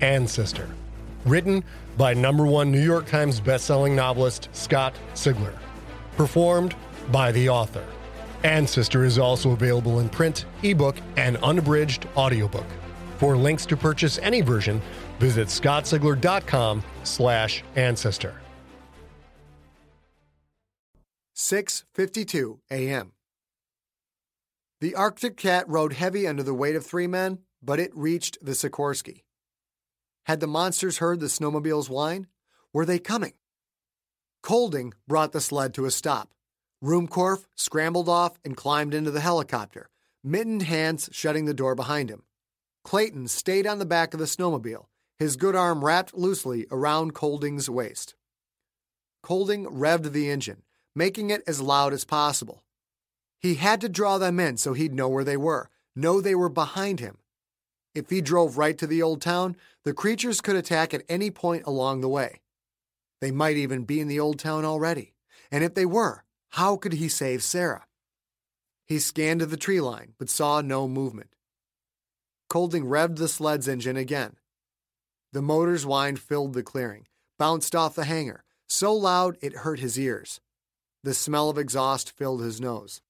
Ancestor, written by number one New York Times bestselling novelist Scott Sigler, performed by the author. Ancestor is also available in print, ebook, and unabridged audiobook. For links to purchase any version, visit scottsigler.com slash ancestor. 6:52 a.m. The Arctic Cat rode heavy under the weight of three men, but it reached the Sikorsky. Had the monsters heard the snowmobile's whine? Were they coming? Colding brought the sled to a stop. Ruhmkorff scrambled off and climbed into the helicopter, mittened hands shutting the door behind him. Clayton stayed on the back of the snowmobile, his good arm wrapped loosely around Colding's waist. Colding revved the engine, making it as loud as possible. He had to draw them in so he'd know where they were, know they were behind him. If he drove right to the old town, the creatures could attack at any point along the way. They might even be in the old town already. And if they were, how could he save Sarah? He scanned the tree line, but saw no movement. Colding revved the sled's engine again. The motor's whine filled the clearing, bounced off the hangar, so loud it hurt his ears. The smell of exhaust filled his nose.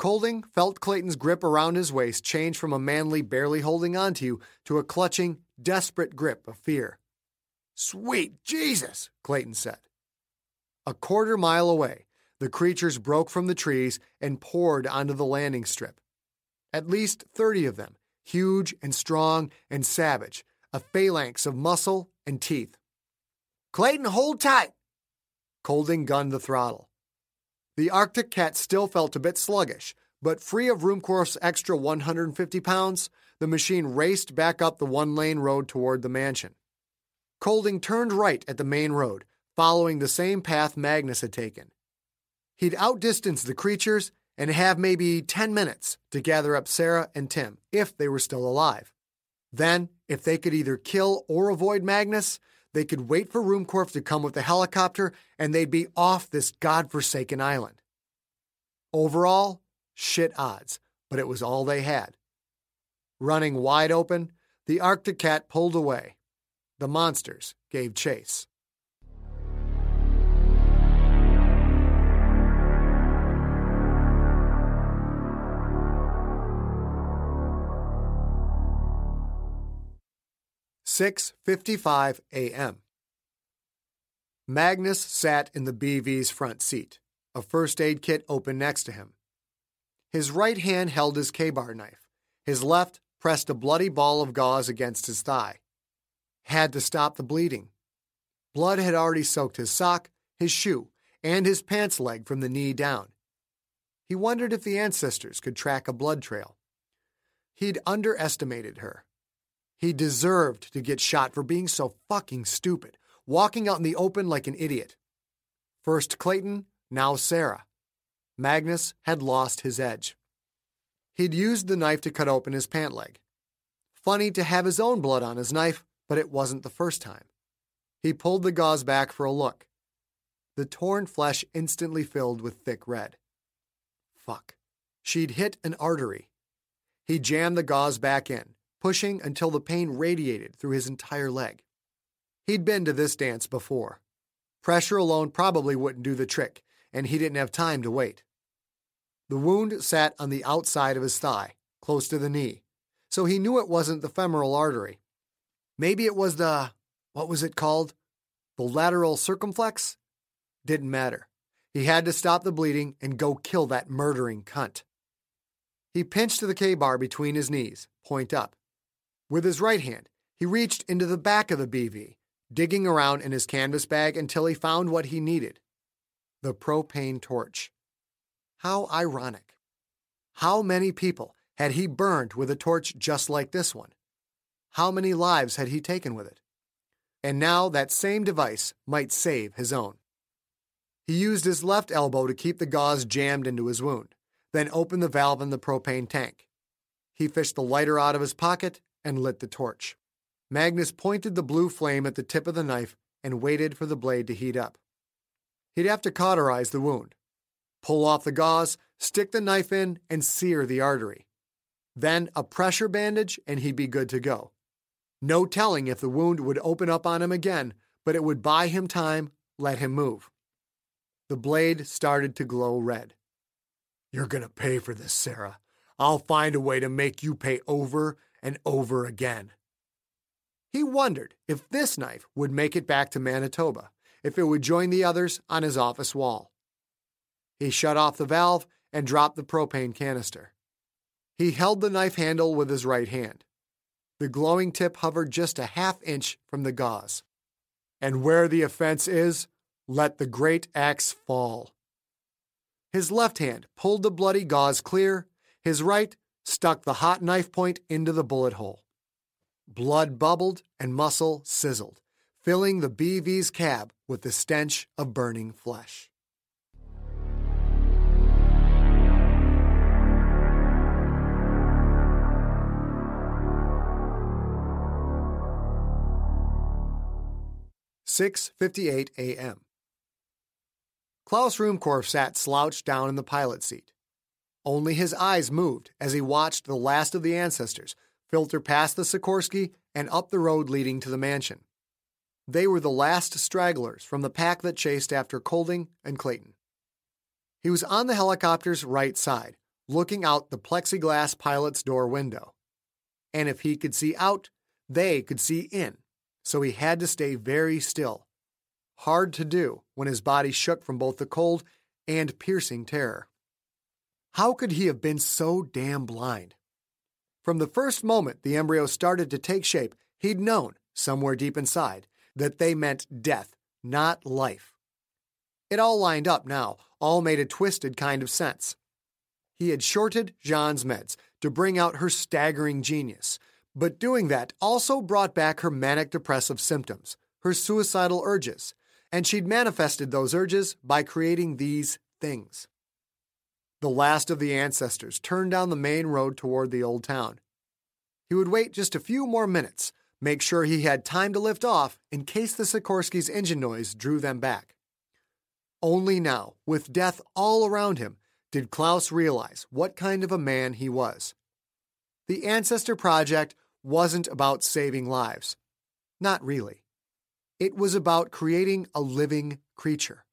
Colding felt Clayton's grip around his waist change from a manly, barely holding onto you to a clutching, desperate grip of fear. Sweet Jesus, Clayton said. A quarter mile away, the creatures broke from the trees and poured onto the landing strip. At least 30 of them, huge and strong and savage, a phalanx of muscle and teeth. Clayton, hold tight! Colding gunned the throttle. The Arctic cat still felt a bit sluggish, but free of Ruhmkorff's extra 150 pounds, the machine raced back up the one lane road toward the mansion. Colding turned right at the main road, following the same path Magnus had taken. He'd outdistance the creatures and have maybe 10 minutes to gather up Sarah and Tim, if they were still alive. Then, if they could either kill or avoid Magnus, they could wait for Ruhmkorff to come with the helicopter and they'd be off this godforsaken island. Overall, shit odds, but it was all they had. Running wide open, the Arctic Cat pulled away. The monsters gave chase. Six fifty-five a.m. Magnus sat in the BV's front seat, a first aid kit open next to him. His right hand held his Ka-Bar knife. His left pressed a bloody ball of gauze against his thigh. Had to stop the bleeding. Blood had already soaked his sock, his shoe, and his pants leg from the knee down. He wondered if the ancestors could track a blood trail. He'd underestimated her. He deserved to get shot for being so fucking stupid, walking out in the open like an idiot. First Clayton, now Sarah. Magnus had lost his edge. He'd used the knife to cut open his pant leg. Funny to have his own blood on his knife, but it wasn't the first time. He pulled the gauze back for a look. The torn flesh instantly filled with thick red. Fuck. She'd hit an artery. He jammed the gauze back in, pushing until the pain radiated through his entire leg. He'd been to this dance before. Pressure alone probably wouldn't do the trick, and he didn't have time to wait. The wound sat on the outside of his thigh, close to the knee, so he knew it wasn't the femoral artery. Maybe it was the, what was it called? The lateral circumflex? Didn't matter. He had to stop the bleeding and go kill that murdering cunt. He pinched the Ka-Bar between his knees, point up. With his right hand, he reached into the back of the BV, digging around in his canvas bag until he found what he needed the propane torch. How ironic. How many people had he burned with a torch just like this one? How many lives had he taken with it? And now that same device might save his own. He used his left elbow to keep the gauze jammed into his wound, then opened the valve in the propane tank. He fished the lighter out of his pocket and lit the torch. Magnus pointed the blue flame at the tip of the knife and waited for the blade to heat up. He'd have to cauterize the wound, pull off the gauze, stick the knife in, and sear the artery. Then a pressure bandage, and he'd be good to go. No telling if the wound would open up on him again, but it would buy him time, let him move. The blade started to glow red. You're going to pay for this, Sarah. I'll find a way to make you pay over and over again. He wondered if this knife would make it back to Manitoba, if it would join the others on his office wall. He shut off the valve and dropped the propane canister. He held the knife handle with his right hand. The glowing tip hovered just a half inch from the gauze. And where the offense is, let the great axe fall. His left hand pulled the bloody gauze clear, his right stuck the hot knife point into the bullet hole. Blood bubbled and muscle sizzled, filling the BV's cab with the stench of burning flesh. Six fifty-eight a.m. Klaus Ruhmkorff sat slouched down in the pilot seat. Only his eyes moved as he watched the last of the ancestors filter past the Sikorsky and up the road leading to the mansion. They were the last stragglers from the pack that chased after Colding and Clayton. He was on the helicopter's right side, looking out the plexiglass pilot's door window. And if he could see out, they could see in, so he had to stay very still. Hard to do when his body shook from both the cold and piercing terror. How could he have been so damn blind? From the first moment the embryo started to take shape, he'd known, somewhere deep inside, that they meant death, not life. It all lined up now, all made a twisted kind of sense. He had shorted Jean's meds to bring out her staggering genius, but doing that also brought back her manic depressive symptoms, her suicidal urges, and she'd manifested those urges by creating these things. The last of the ancestors turned down the main road toward the old town. He would wait just a few more minutes, make sure he had time to lift off in case the Sikorsky's engine noise drew them back. Only now, with death all around him, did Klaus realize what kind of a man he was. The Ancestor Project wasn't about saving lives. Not really. It was about creating a living creature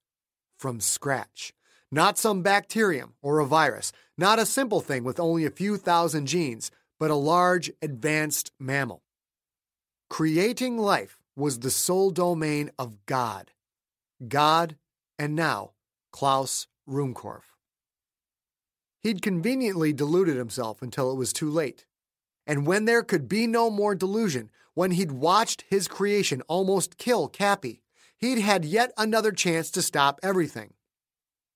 from scratch. Not some bacterium or a virus, not a simple thing with only a few thousand genes, but a large, advanced mammal. Creating life was the sole domain of God. God, and now Klaus Ruhmkorff. He'd conveniently deluded himself until it was too late. And when there could be no more delusion, when he'd watched his creation almost kill Cappy, he'd had yet another chance to stop everything.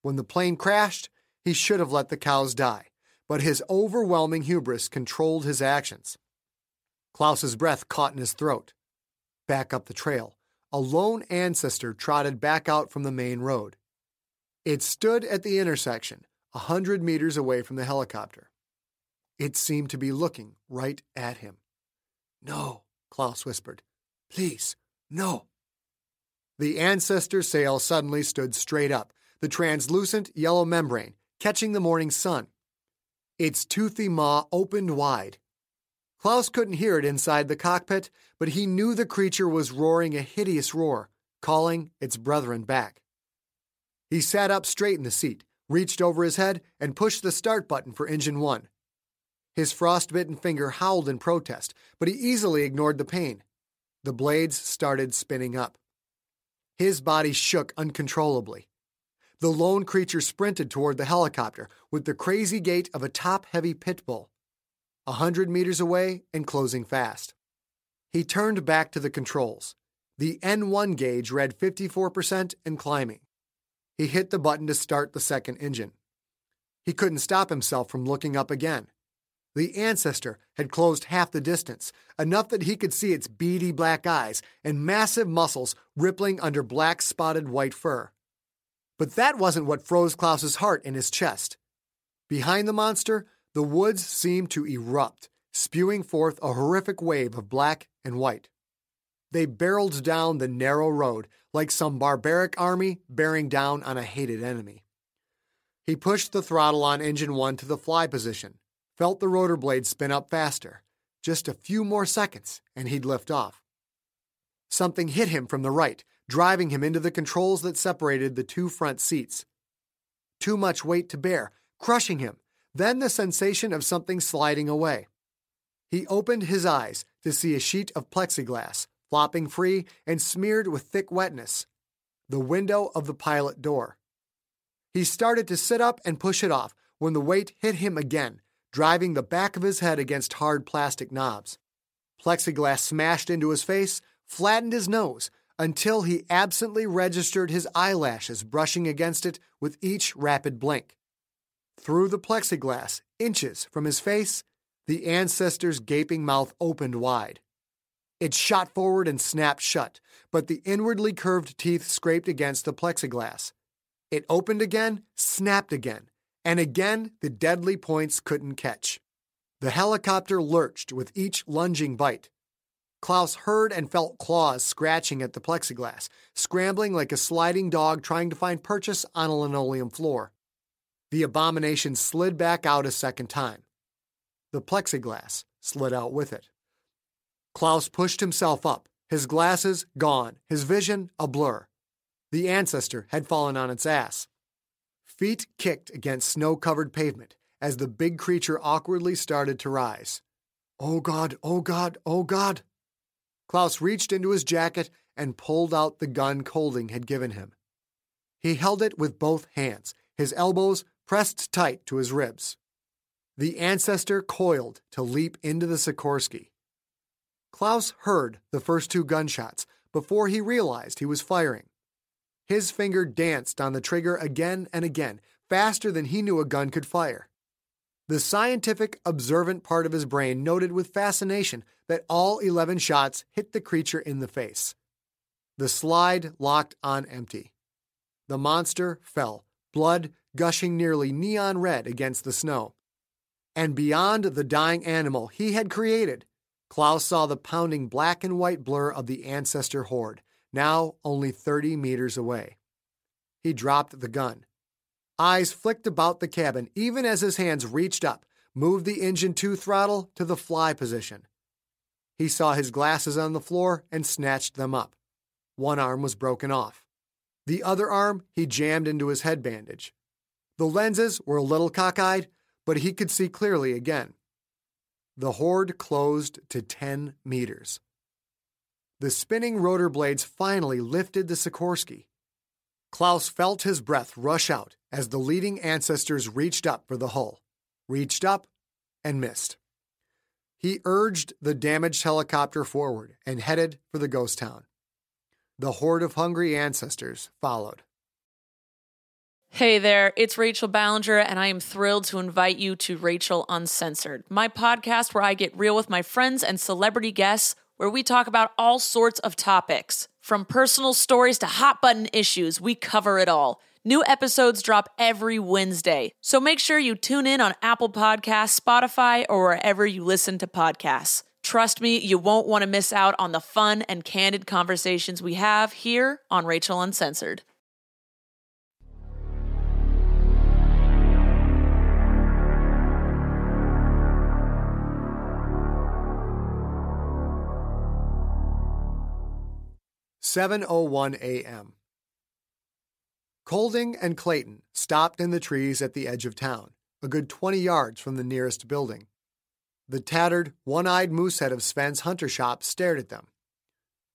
When the plane crashed, he should have let the cows die, but his overwhelming hubris controlled his actions. Klaus's breath caught in his throat. Back up the trail, a lone ancestor trotted back out from the main road. It stood at the intersection, a hundred meters away from the helicopter. It seemed to be looking right at him. No, Klaus whispered. Please, no. The ancestor sail suddenly stood straight up, the translucent yellow membrane, catching the morning sun. Its toothy maw opened wide. Klaus couldn't hear it inside the cockpit, but he knew the creature was roaring a hideous roar, calling its brethren back. He sat up straight in the seat, reached over his head, and pushed the start button for engine one. His frostbitten finger howled in protest, but he easily ignored the pain. The blades started spinning up. His body shook uncontrollably. The lone creature sprinted toward the helicopter with the crazy gait of a top heavy pit bull, a hundred meters away and closing fast. He turned back to the controls. The N1 gauge read 54% and climbing. He hit the button to start the second engine. He couldn't stop himself from looking up again. The ancestor had closed half the distance, enough that he could see its beady black eyes and massive muscles rippling under black spotted white fur. But that wasn't what froze Klaus's heart in his chest. Behind the monster, the woods seemed to erupt, spewing forth a horrific wave of black and white. They barreled down the narrow road like some barbaric army bearing down on a hated enemy. He pushed the throttle on engine one to the fly position, felt the rotor blades spin up faster. Just a few more seconds, and he'd lift off. Something hit him from the right, driving him into the controls that separated the two front seats. Too much weight to bear, crushing him, then the sensation of something sliding away. He opened his eyes to see a sheet of plexiglass flopping free and smeared with thick wetness, the window of the pilot door. He started to sit up and push it off when the weight hit him again, driving the back of his head against hard plastic knobs. Plexiglass smashed into his face, flattened his nose, until he absently registered his eyelashes brushing against it with each rapid blink. Through the plexiglass, inches from his face, the ancestor's gaping mouth opened wide. It shot forward and snapped shut, but the inwardly curved teeth scraped against the plexiglass. It opened again, snapped again, and again the deadly points couldn't catch. The helicopter lurched with each lunging bite. Klaus heard and felt claws scratching at the plexiglass, scrambling like a sliding dog trying to find purchase on a linoleum floor. The abomination slid back out a second time. The plexiglass slid out with it. Klaus pushed himself up, his glasses gone, his vision a blur. The ancestor had fallen on its ass. Feet kicked against snow covered pavement as the big creature awkwardly started to rise. Oh God, oh God, oh God. Klaus reached into his jacket and pulled out the gun Colding had given him. He held it with both hands, his elbows pressed tight to his ribs. The ancestor coiled to leap into the Sikorsky. Klaus heard the first two gunshots before he realized he was firing. His finger danced on the trigger again and again, faster than he knew a gun could fire. The scientific, observant part of his brain noted with fascination that all 11 shots hit the creature in the face. The slide locked on empty. The monster fell, blood gushing nearly neon red against the snow. And beyond the dying animal he had created, Klaus saw the pounding black and white blur of the ancestor horde, now only 30 meters away. He dropped the gun. Eyes flicked about the cabin even as his hands reached up, moved the engine 2 throttle to the fly position. He saw his glasses on the floor and snatched them up. One arm was broken off. The other arm he jammed into his head bandage. The lenses were a little cockeyed, but he could see clearly again. The horde closed to 10 meters. The spinning rotor blades finally lifted the Sikorsky. Klaus felt his breath rush out as the leading ancestors reached up for the hull, reached up, and missed. He urged the damaged helicopter forward and headed for the ghost town. The horde of hungry ancestors followed. Hey there, it's Rachel Ballinger, and I am thrilled to invite you to Rachel Uncensored, my podcast where I get real with my friends and celebrity guests, where we talk about all sorts of topics. From personal stories to hot button issues, we cover it all. New episodes drop every Wednesday, so make sure you tune in on Apple Podcasts, Spotify, or wherever you listen to podcasts. Trust me, you won't want to miss out on the fun and candid conversations we have here on Rachel Uncensored. Seven oh one a.m. Colding and Clayton stopped in the trees at the edge of town, a good 20 yards from the nearest building. The tattered, one eyed moosehead of Sven's hunter shop stared at them.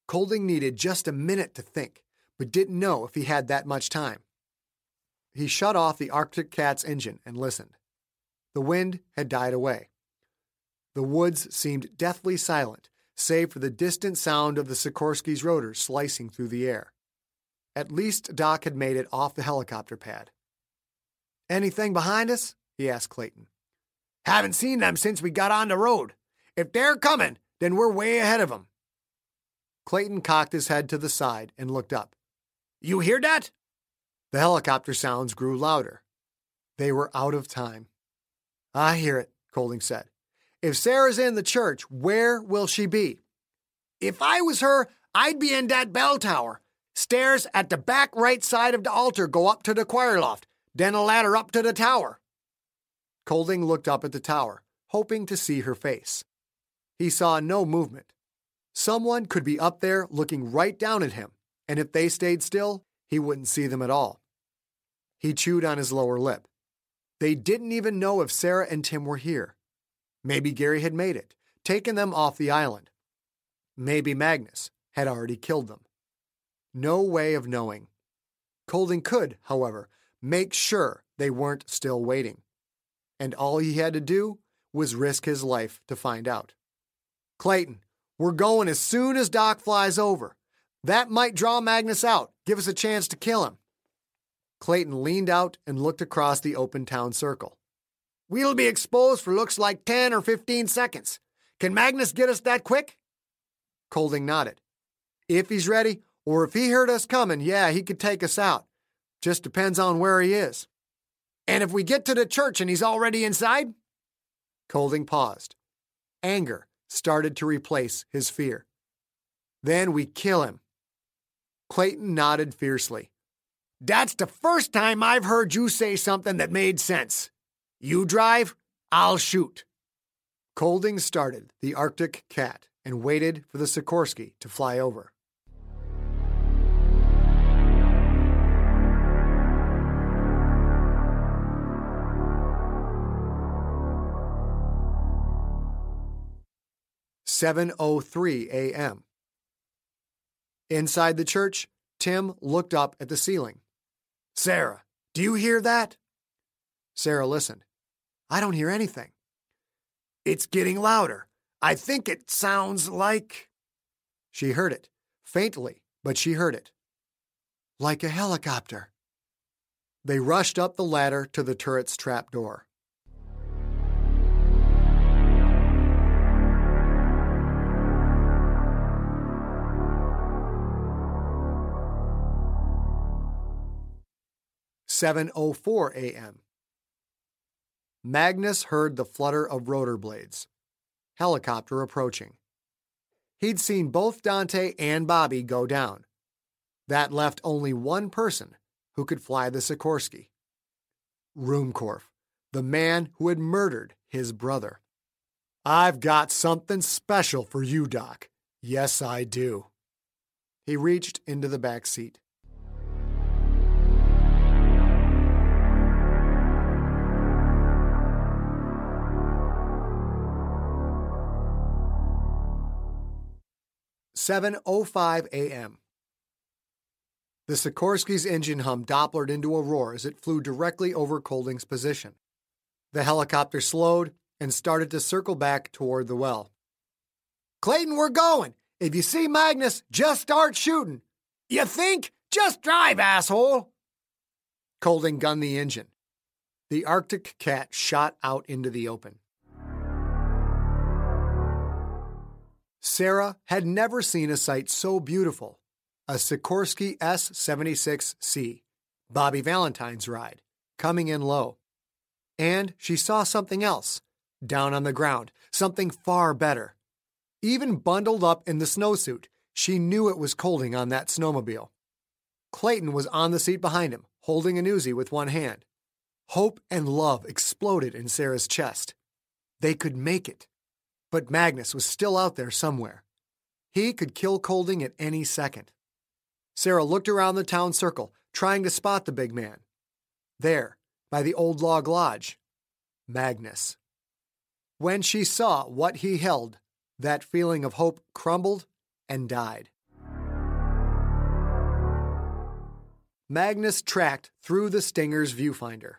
Colding needed just a minute to think, but didn't know if he had that much time. He shut off the Arctic Cat's engine and listened. The wind had died away. The woods seemed deathly silent, save for the distant sound of the Sikorsky's rotors slicing through the air. At least Doc had made it off the helicopter pad. Anything behind us? he asked Clayton. Haven't seen them since we got on the road. If they're coming, then we're way ahead of them. Clayton cocked his head to the side and looked up. You hear that? The helicopter sounds grew louder. They were out of time. I hear it, Colding said. If Sarah's in the church, where will she be? If I was her, I'd be in that bell tower. Stairs at the back right side of the altar go up to the choir loft, then a ladder up to the tower. Colding looked up at the tower, hoping to see her face. He saw no movement. Someone could be up there looking right down at him, and if they stayed still, he wouldn't see them at all. He chewed on his lower lip. They didn't even know if Sarah and Tim were here. Maybe Gary had made it, taken them off the island. Maybe Magnus had already killed them. No way of knowing. Colding could, however, make sure they weren't still waiting. And all he had to do was risk his life to find out. Clayton, we're going as soon as Doc flies over. That might draw Magnus out, give us a chance to kill him. Clayton leaned out and looked across the open town circle. We'll be exposed for looks like 10 or 15 seconds. Can Magnus get us that quick? Colding nodded. If he's ready, or if he heard us coming, yeah, he could take us out. Just depends on where he is. And if we get to the church and he's already inside? Colding paused. Anger started to replace his fear. Then we kill him. Clayton nodded fiercely. That's the first time I've heard you say something that made sense. You drive, I'll shoot. Colding started the Arctic Cat and waited for the Sikorsky to fly over. Seven oh three a.m. Inside the church, Tim looked up at the ceiling. Sarah, do you hear that? Sarah listened. I don't hear anything. It's getting louder. I think it sounds like. She heard it, faintly, but she heard it. Like a helicopter. They rushed up the ladder to the turret's trap door. Seven oh four a.m. Magnus heard the flutter of rotor blades. Helicopter approaching. He'd seen both Dante and Bobby go down. That left only one person who could fly the Sikorsky. Ruhmkorff, the man who had murdered his brother. I've got something special for you, Doc. Yes, I do. He reached into the back seat. 7:05 a.m. The Sikorsky's engine hum dopplered into a roar as it flew directly over Colding's position. The helicopter slowed and started to circle back toward the well. Clayton, we're going. If you see Magnus, just start shooting. You think? Just drive, asshole. Colding gunned the engine. The Arctic cat shot out into the open. Sarah had never seen a sight so beautiful a Sikorsky S 76C, Bobby Valentine's ride, coming in low. And she saw something else, down on the ground, something far better. Even bundled up in the snowsuit, she knew it was Colding on that snowmobile. Clayton was on the seat behind him, holding a Uzi with one hand. Hope and love exploded in Sarah's chest. They could make it. But Magnus was still out there somewhere. He could kill Colding at any second. Sarah looked around the town circle, trying to spot the big man. There, by the old log lodge, Magnus. When she saw what he held, that feeling of hope crumbled and died. Magnus tracked through the Stinger's viewfinder.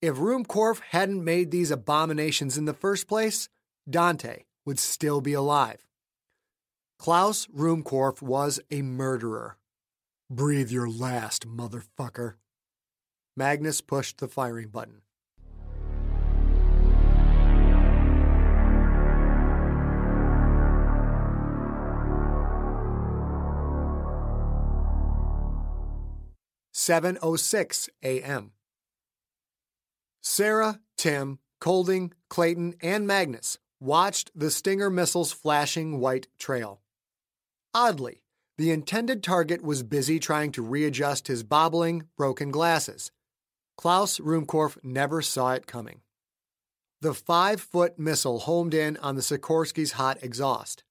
If Ruhmkorff hadn't made these abominations in the first place, Dante would still be alive. Klaus Ruhmkorff was a murderer. Breathe your last, motherfucker. Magnus pushed the firing button. Seven oh six a.m. Sarah, Tim, Colding, Clayton, and Magnus watched the Stinger missile's flashing white trail. Oddly, the intended target was busy trying to readjust his bobbling, broken glasses. Klaus Ruhmkorff never saw it coming. The five foot missile homed in on the Sikorsky's hot exhaust.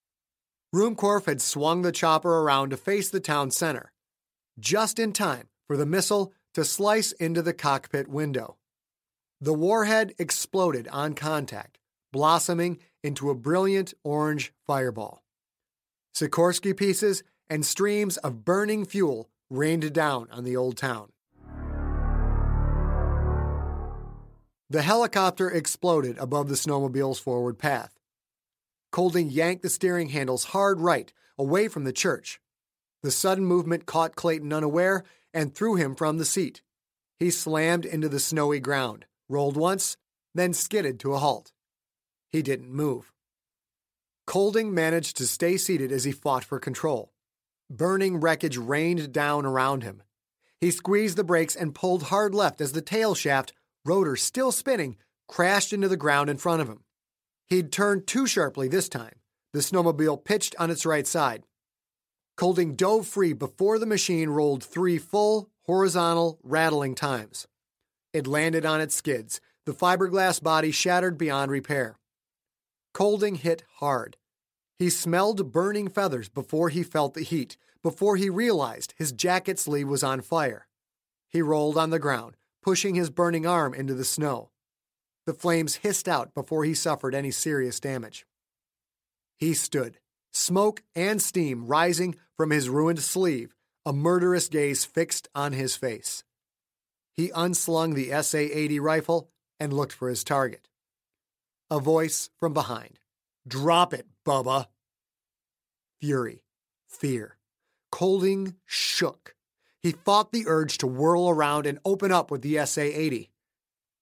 Ruhmkorff had swung the chopper around to face the town center, just in time for the missile to slice into the cockpit window. The warhead exploded on contact, blossoming into a brilliant orange fireball. Sikorsky pieces and streams of burning fuel rained down on the old town. The helicopter exploded above the snowmobile's forward path. Colding yanked the steering handles hard right, away from the church. The sudden movement caught Clayton unaware and threw him from the seat. He slammed into the snowy ground, rolled once, then skidded to a halt. He didn't move. Colding managed to stay seated as he fought for control. Burning wreckage rained down around him. He squeezed the brakes and pulled hard left as the tail shaft, rotor still spinning, crashed into the ground in front of him. He'd turned too sharply this time. The snowmobile pitched on its right side. Colding dove free before the machine rolled three full, horizontal, rattling times. It landed on its skids, the fiberglass body shattered beyond repair. Colding hit hard. He smelled burning feathers before he felt the heat, before he realized his jacket sleeve was on fire. He rolled on the ground, pushing his burning arm into the snow. The flames hissed out before he suffered any serious damage. He stood, smoke and steam rising from his ruined sleeve, a murderous gaze fixed on his face. He unslung the SA 80 rifle and looked for his target. A voice from behind. Drop it, Bubba. Fury, fear. Colding shook. He fought the urge to whirl around and open up with the SA 80.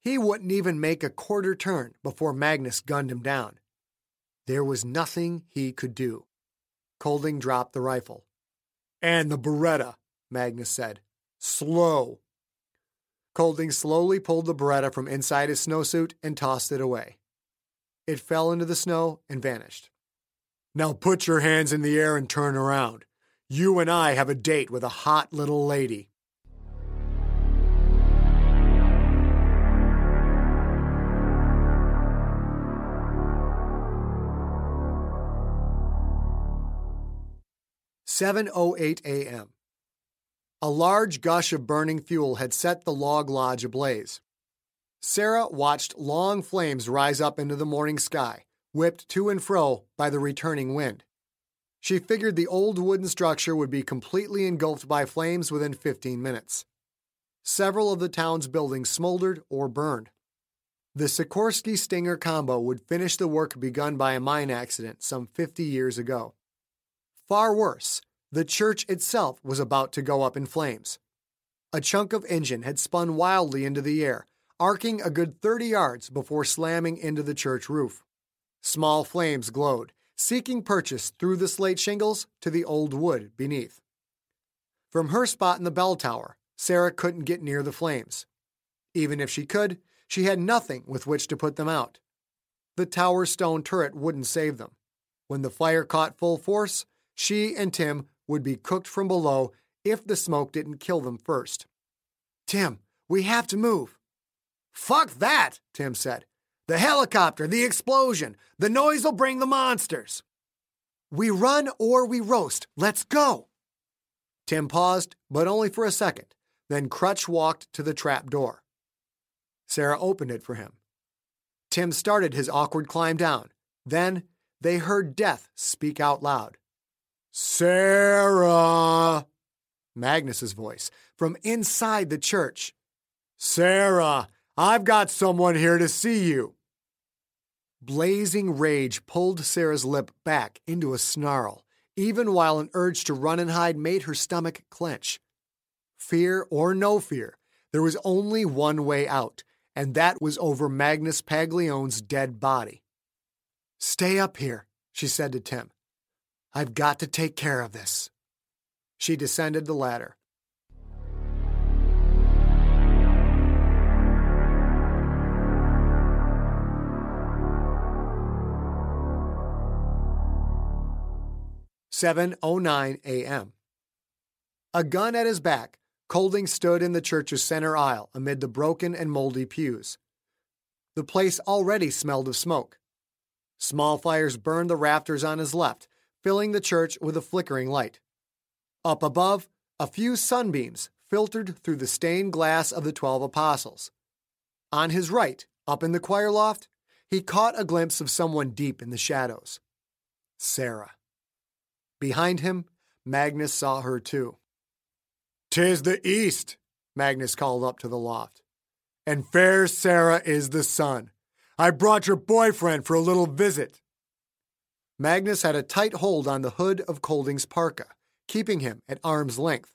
He wouldn't even make a quarter turn before Magnus gunned him down. There was nothing he could do. Colding dropped the rifle. And the Beretta, Magnus said. Slow. Colding slowly pulled the Beretta from inside his snowsuit and tossed it away. It fell into the snow and vanished. Now put your hands in the air and turn around. You and I have a date with a hot little lady. Seven oh eight a.m. A large gush of burning fuel had set the log lodge ablaze. Sarah watched long flames rise up into the morning sky, whipped to and fro by the returning wind. She figured the old wooden structure would be completely engulfed by flames within 15 minutes. Several of the town's buildings smoldered or burned. The Sikorsky Stinger combo would finish the work begun by a mine accident some 50 years ago. Far worse, the church itself was about to go up in flames. A chunk of engine had spun wildly into the air, arcing a good 30 yards before slamming into the church roof. Small flames glowed, seeking purchase through the slate shingles to the old wood beneath. From her spot in the bell tower, Sarah couldn't get near the flames. Even if she could, she had nothing with which to put them out. The tower's stone turret wouldn't save them. When the fire caught full force, she and Tim would be cooked from below if the smoke didn't kill them first. Tim, we have to move. Fuck that, Tim said. The helicopter, the explosion, the noise will bring the monsters. We run or we roast. Let's go. Tim paused, but only for a second, then Crutch walked to the trap door. Sarah opened it for him. Tim started his awkward climb down. Then they heard Death speak out loud. Sarah! Magnus's voice, from inside the church. Sarah, I've got someone here to see you. Blazing rage pulled Sarah's lip back into a snarl, even while an urge to run and hide made her stomach clench. Fear or no fear, there was only one way out, and that was over Magnus Paglione's dead body. Stay up here, she said to Tim. I've got to take care of this. She descended the ladder. Seven oh nine a.m. A gun at his back, Colding stood in the church's center aisle amid the broken and moldy pews. The place already smelled of smoke. Small fires burned the rafters on his left, filling the church with a flickering light. Up above, a few sunbeams filtered through the stained glass of the Twelve Apostles. On his right, up in the choir loft, he caught a glimpse of someone deep in the shadows Sarah. Behind him, Magnus saw her too. Tis the east, Magnus called up to the loft. And fair Sarah is the sun. I brought your boyfriend for a little visit. Magnus had a tight hold on the hood of Colding's parka, keeping him at arm's length.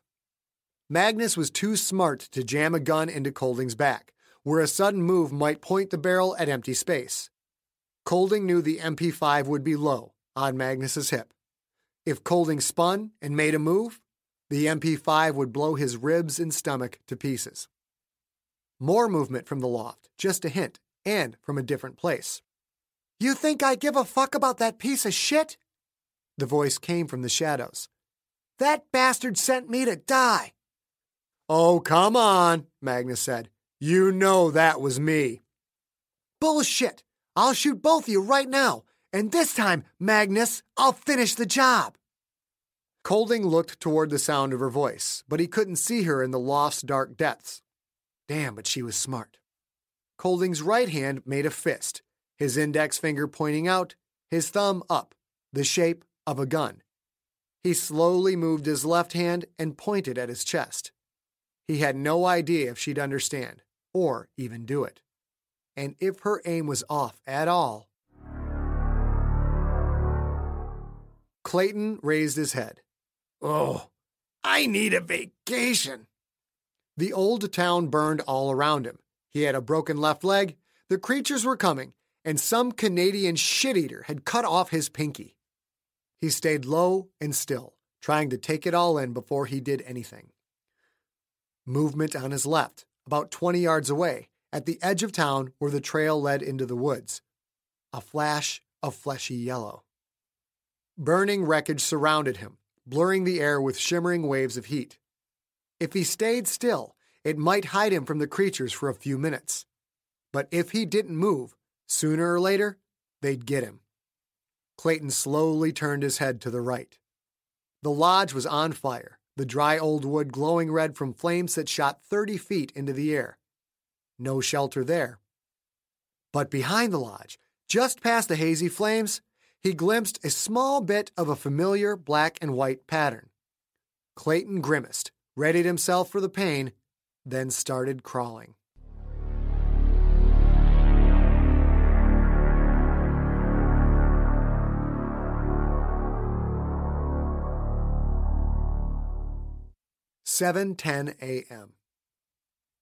Magnus was too smart to jam a gun into Colding's back, where a sudden move might point the barrel at empty space. Colding knew the MP5 would be low, on Magnus's hip. If Colding spun and made a move, the MP5 would blow his ribs and stomach to pieces. More movement from the loft, just a hint, and from a different place. You think I give a fuck about that piece of shit? The voice came from the shadows. That bastard sent me to die. Oh, come on, Magnus said. You know that was me. Bullshit. I'll shoot both of you right now, and this time, Magnus, I'll finish the job. Colding looked toward the sound of her voice, but he couldn't see her in the loft's dark depths. Damn, but she was smart. Colding's right hand made a fist, his index finger pointing out, his thumb up, the shape of a gun. He slowly moved his left hand and pointed at his chest. He had no idea if she'd understand, or even do it. And if her aim was off at all. Clayton raised his head. Oh, I need a vacation. The old town burned all around him. He had a broken left leg, the creatures were coming, and some Canadian shit eater had cut off his pinky. He stayed low and still, trying to take it all in before he did anything. Movement on his left, about 20 yards away, at the edge of town where the trail led into the woods. A flash of fleshy yellow. Burning wreckage surrounded him, blurring the air with shimmering waves of heat. If he stayed still, it might hide him from the creatures for a few minutes. But if he didn't move, sooner or later, they'd get him. Clayton slowly turned his head to the right. The lodge was on fire, the dry old wood glowing red from flames that shot 30 feet into the air. No shelter there. But behind the lodge, just past the hazy flames, he glimpsed a small bit of a familiar black and white pattern. Clayton grimaced, readied himself for the pain, then started crawling. Seven ten a.m.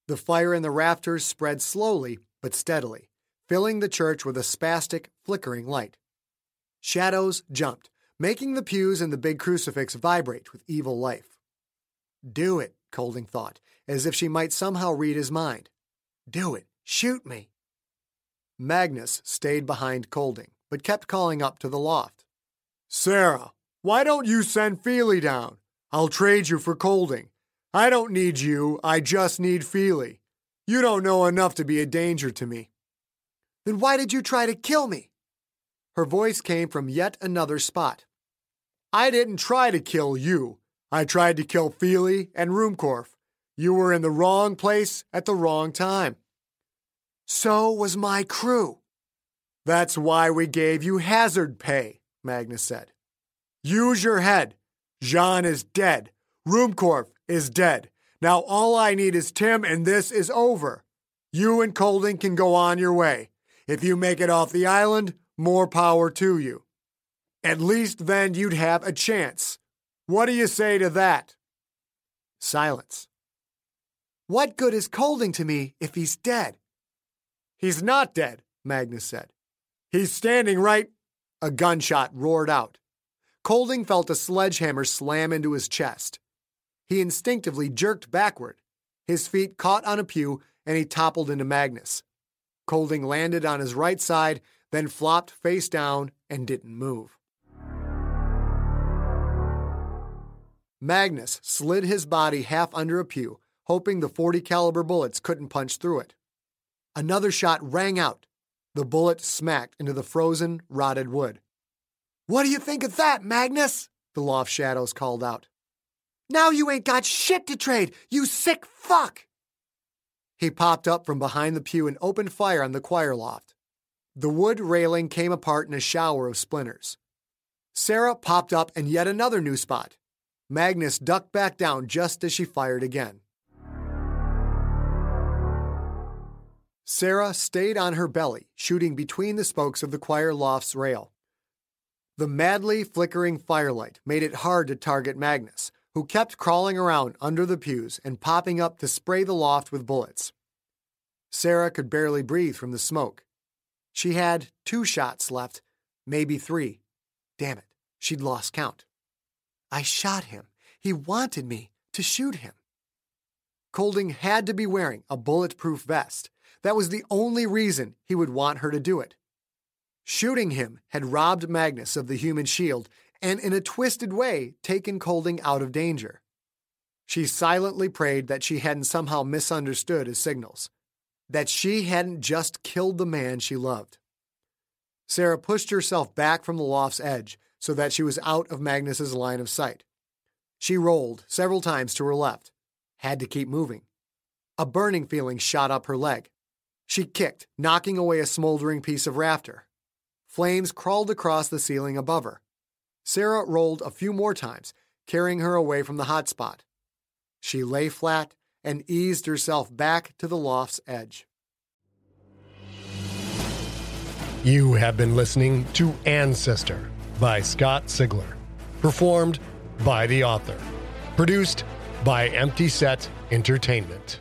The fire in the rafters spread slowly but steadily, filling the church with a spastic, flickering light. Shadows jumped, making the pews and the big crucifix vibrate with evil life. Do it, Colding thought, as if she might somehow read his mind. Do it. Shoot me. Magnus stayed behind Colding, but kept calling up to the loft. Sarah, why don't you send Feely down? I'll trade you for Colding. I don't need you, I just need Feely. You don't know enough to be a danger to me. Then why did you try to kill me? Her voice came from yet another spot. I didn't try to kill you. I tried to kill Feely and Ruhmkorff. You were in the wrong place at the wrong time. So was my crew. That's why we gave you hazard pay, Magnus said. Use your head. Jean is dead. Ruhmkorff is dead. Now all I need is Tim, and this is over. You and Colding can go on your way. If you make it off the island, more power to you. At least then you'd have a chance. What do you say to that? Silence. What good is Colding to me if he's dead? He's not dead, Magnus said. He's standing right. A gunshot roared out. Colding felt a sledgehammer slam into his chest. He instinctively jerked backward. His feet caught on a pew and he toppled into Magnus. Colding landed on his right side, then flopped face down and didn't move. Magnus slid his body half under a pew, hoping the 40 caliber bullets couldn't punch through it. Another shot rang out. The bullet smacked into the frozen, rotted wood. What do you think of that, Magnus? The loft shadows called out. Now you ain't got shit to trade, you sick fuck! He popped up from behind the pew and opened fire on the choir loft. The wood railing came apart in a shower of splinters. Sarah popped up in yet another new spot. Magnus ducked back down just as she fired again. Sarah stayed on her belly, shooting between the spokes of the choir loft's rail. The madly flickering firelight made it hard to target Magnus, who kept crawling around under the pews and popping up to spray the loft with bullets. Sarah could barely breathe from the smoke. She had two shots left, maybe three. Damn it, she'd lost count. I shot him. He wanted me to shoot him. Colding had to be wearing a bulletproof vest. That was the only reason he would want her to do it. Shooting him had robbed Magnus of the human shield and, in a twisted way, taken Colding out of danger. She silently prayed that she hadn't somehow misunderstood his signals, that she hadn't just killed the man she loved. Sarah pushed herself back from the loft's edge so that she was out of Magnus's line of sight. She rolled several times to her left, had to keep moving. A burning feeling shot up her leg. She kicked, knocking away a smoldering piece of rafter. Flames crawled across the ceiling above her. Sarah rolled a few more times, carrying her away from the hot spot. She lay flat and eased herself back to the loft's edge. You have been listening to Ancestor by Scott Sigler, performed by the author, produced by Empty Set Entertainment.